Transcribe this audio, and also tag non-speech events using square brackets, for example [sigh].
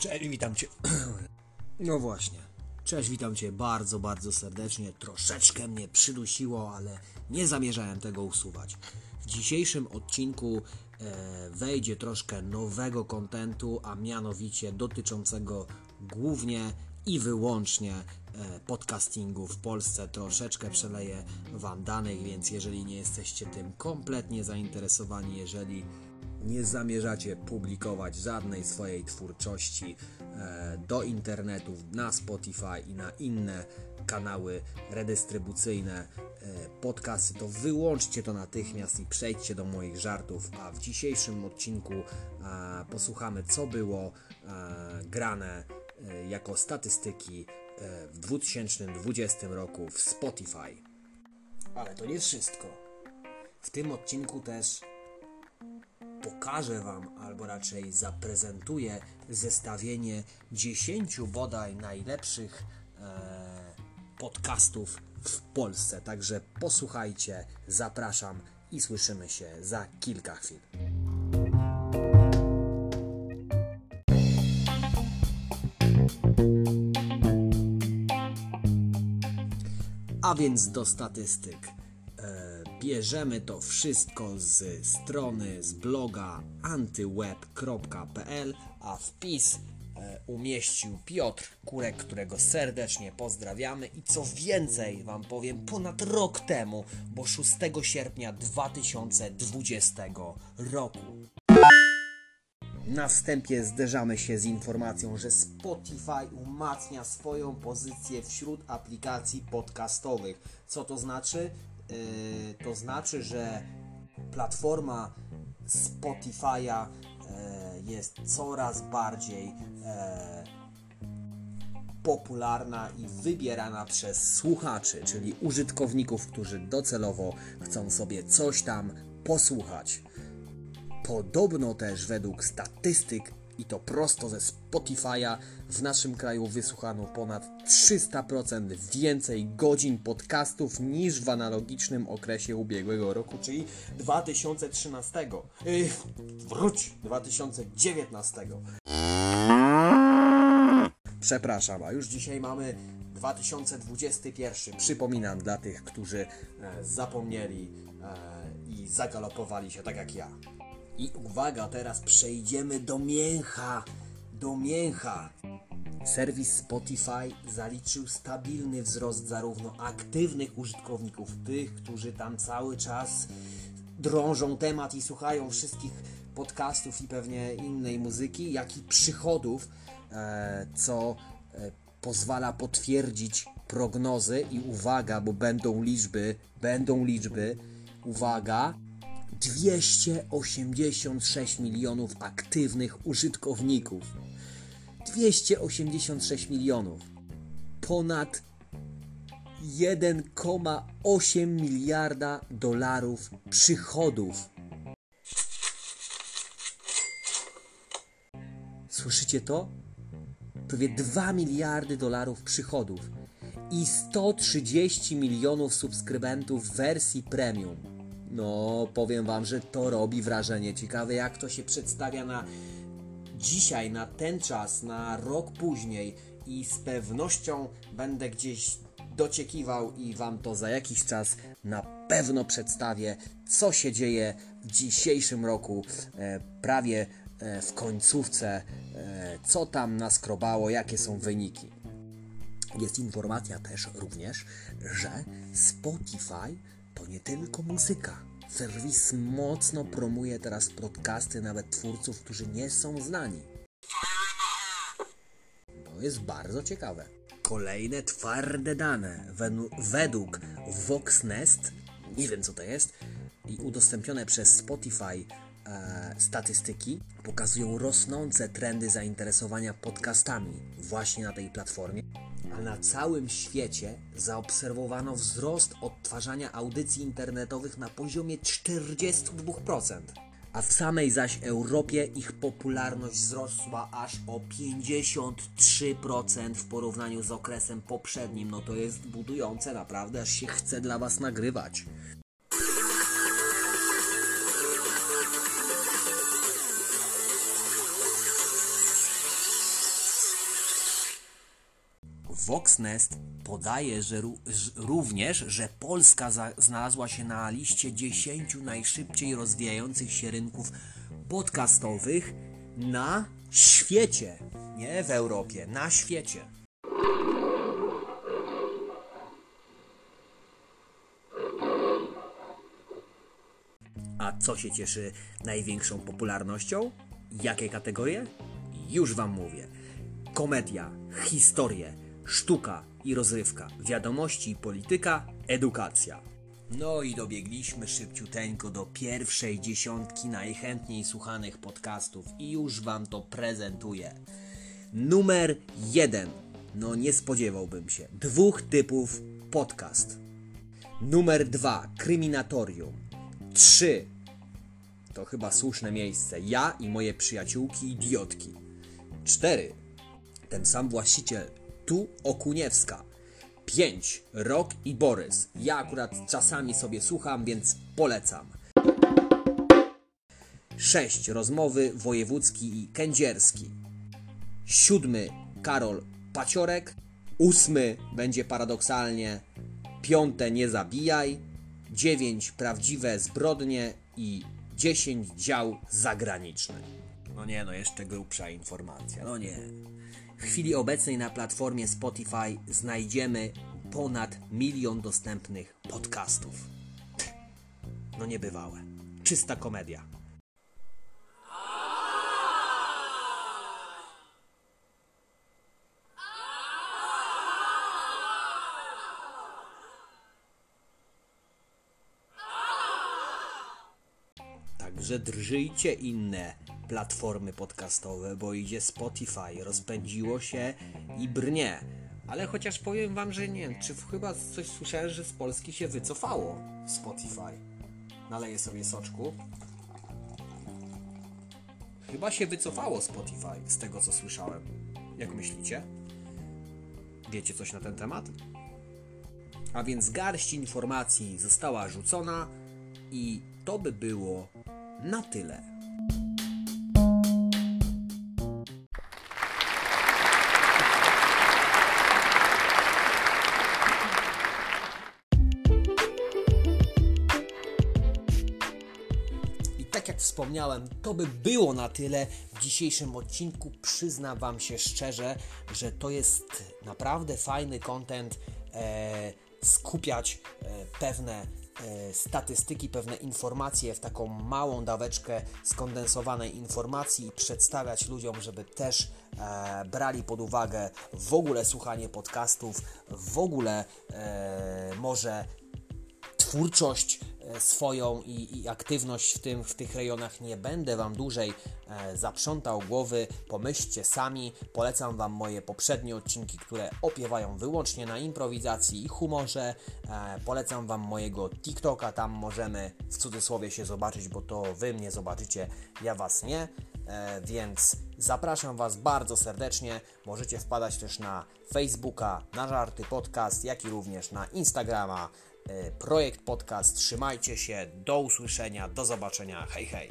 Cześć, witam Cię. [clears throat] No właśnie. Cześć, witam Cię bardzo, bardzo serdecznie. Troszeczkę mnie przydusiło, ale nie zamierzałem tego usuwać. W dzisiejszym odcinku e, wejdzie troszkę nowego kontentu, a mianowicie dotyczącego głównie i wyłącznie e, podcastingu w Polsce. Troszeczkę przeleję Wam danych, więc jeżeli nie jesteście tym kompletnie zainteresowani, jeżeli nie zamierzacie publikować żadnej swojej twórczości e, do internetu, na Spotify i na inne kanały redystrybucyjne e, podcasty, to wyłączcie to natychmiast i przejdźcie do moich żartów. A w dzisiejszym odcinku e, posłuchamy, co było grane jako statystyki w 2020 roku w Spotify. Ale to nie wszystko. W tym odcinku też pokażę Wam, albo raczej zaprezentuję zestawienie 10 bodaj najlepszych e, podcastów w Polsce. Także posłuchajcie, zapraszam i słyszymy się za kilka chwil. A więc do statystyk. Bierzemy to wszystko z strony, z bloga antyweb.pl, a wpis e, umieścił Piotr Kurek, którego serdecznie pozdrawiamy i co więcej Wam powiem, ponad rok temu, bo 6 sierpnia 2020 roku. Na wstępie zderzamy się z informacją, że Spotify umacnia swoją pozycję wśród aplikacji podcastowych. Co to znaczy? Yy, to znaczy, że platforma Spotify'a yy, jest coraz bardziej yy, popularna i wybierana przez słuchaczy, czyli użytkowników, którzy docelowo chcą sobie coś tam posłuchać. Podobno też według statystyk i to prosto ze Spotify'a w naszym kraju wysłuchano ponad 300% więcej godzin podcastów niż w analogicznym okresie ubiegłego roku, czyli 2013. Yy, wróć, 2019. Przepraszam, a już dzisiaj mamy 2021. Przypominam dla tych, którzy e, zapomnieli e, i zagalopowali się tak jak ja. I uwaga, teraz przejdziemy do mięcha. Do mięcha. Serwis Spotify zaliczył stabilny wzrost zarówno aktywnych użytkowników, tych, którzy tam cały czas drążą temat i słuchają wszystkich podcastów i pewnie innej muzyki, jak i przychodów, e, co e, pozwala potwierdzić prognozy i uwaga, bo będą liczby, będą liczby, uwaga, 286 milionów aktywnych użytkowników. 286 milionów. Ponad 1,8 miliarda dolarów przychodów. Słyszycie to? Prawie 2 miliardy dolarów przychodów i 130 milionów subskrybentów wersji premium. No, powiem Wam, że to robi wrażenie. Ciekawe, jak to się przedstawia na dzisiaj, na ten czas, na rok później i z pewnością będę gdzieś dociekiwał i Wam to za jakiś czas na pewno przedstawię, co się dzieje w dzisiejszym roku, e, prawie e, w końcówce, e, co tam naskrobało, jakie są wyniki. Jest informacja też również, że Spotify to nie tylko muzyka. Serwis mocno promuje teraz podcasty nawet twórców, którzy nie są znani. To jest bardzo ciekawe. Kolejne twarde dane według Voxnest, nie wiem co to jest, i udostępnione przez Spotify e, statystyki pokazują rosnące trendy zainteresowania podcastami właśnie na tej platformie na całym świecie zaobserwowano wzrost odtwarzania audycji internetowych na poziomie 42%. A w samej zaś Europie ich popularność wzrosła aż o 53% w porównaniu z okresem poprzednim. No to jest budujące, naprawdę, aż się chce dla Was nagrywać. Voxnest podaje że również, że Polska znalazła się na liście 10 najszybciej rozwijających się rynków podcastowych na świecie. Nie w Europie, na świecie. A co się cieszy największą popularnością? Jakie kategorie? Już Wam mówię. Komedia, historie, sztuka i rozrywka, wiadomości i polityka, edukacja. No i dobiegliśmy szybciuteńko do pierwszej dziesiątki najchętniej słuchanych podcastów i już Wam to prezentuję. Numer jeden. No nie spodziewałbym się. Dwóch typów podcast. Numer dwa. Kryminatorium. Trzy. To chyba słuszne miejsce. Ja i moje przyjaciółki idiotki. Cztery. Ten sam właściciel. Tu Okuniewska. 5. Rok i Borys. Ja akurat czasami sobie słucham, więc polecam. 6. Rozmowy Wojewódzki i Kędzierski. 7. Karol Paciorek. 8. Będzie paradoksalnie. 5. Nie zabijaj. 9. Prawdziwe zbrodnie i 10. Dział zagraniczny. No nie, no jeszcze grubsza informacja. No nie. W chwili obecnej na platformie Spotify znajdziemy ponad milion dostępnych podcastów. No niebywałe. Czysta komedia. Także drżyjcie inne platformy podcastowe, bo idzie Spotify, rozpędziło się i brnie. Ale chociaż powiem wam, że nie czy chyba coś słyszałem, że z Polski się wycofało Spotify. Naleję sobie soczku. Chyba się wycofało Spotify, z tego co słyszałem. Jak myślicie? Wiecie coś na ten temat? A więc garść informacji została rzucona i to by było na tyle. Tak jak wspomniałem, to by było na tyle w dzisiejszym odcinku. Przyznam Wam się szczerze, że to jest naprawdę fajny content. E, skupiać e, pewne e, statystyki, pewne informacje w taką małą daweczkę skondensowanej informacji i przedstawiać ludziom, żeby też e, brali pod uwagę w ogóle słuchanie podcastów, w ogóle e, może twórczość swoją i, i aktywność w, tym, w tych rejonach. Nie będę Wam dłużej e, zaprzątał głowy. Pomyślcie sami. Polecam Wam moje poprzednie odcinki, które opiewają wyłącznie na improwizacji i humorze. E, polecam Wam mojego TikToka. Tam możemy w cudzysłowie się zobaczyć, bo to Wy mnie zobaczycie, ja Was nie. E, więc zapraszam Was bardzo serdecznie. Możecie wpadać też na Facebooka, na Żarty Podcast, jak i również na Instagrama. E, Projekt Podcast. Trzymajcie się, do usłyszenia, do zobaczenia. Hej, hej.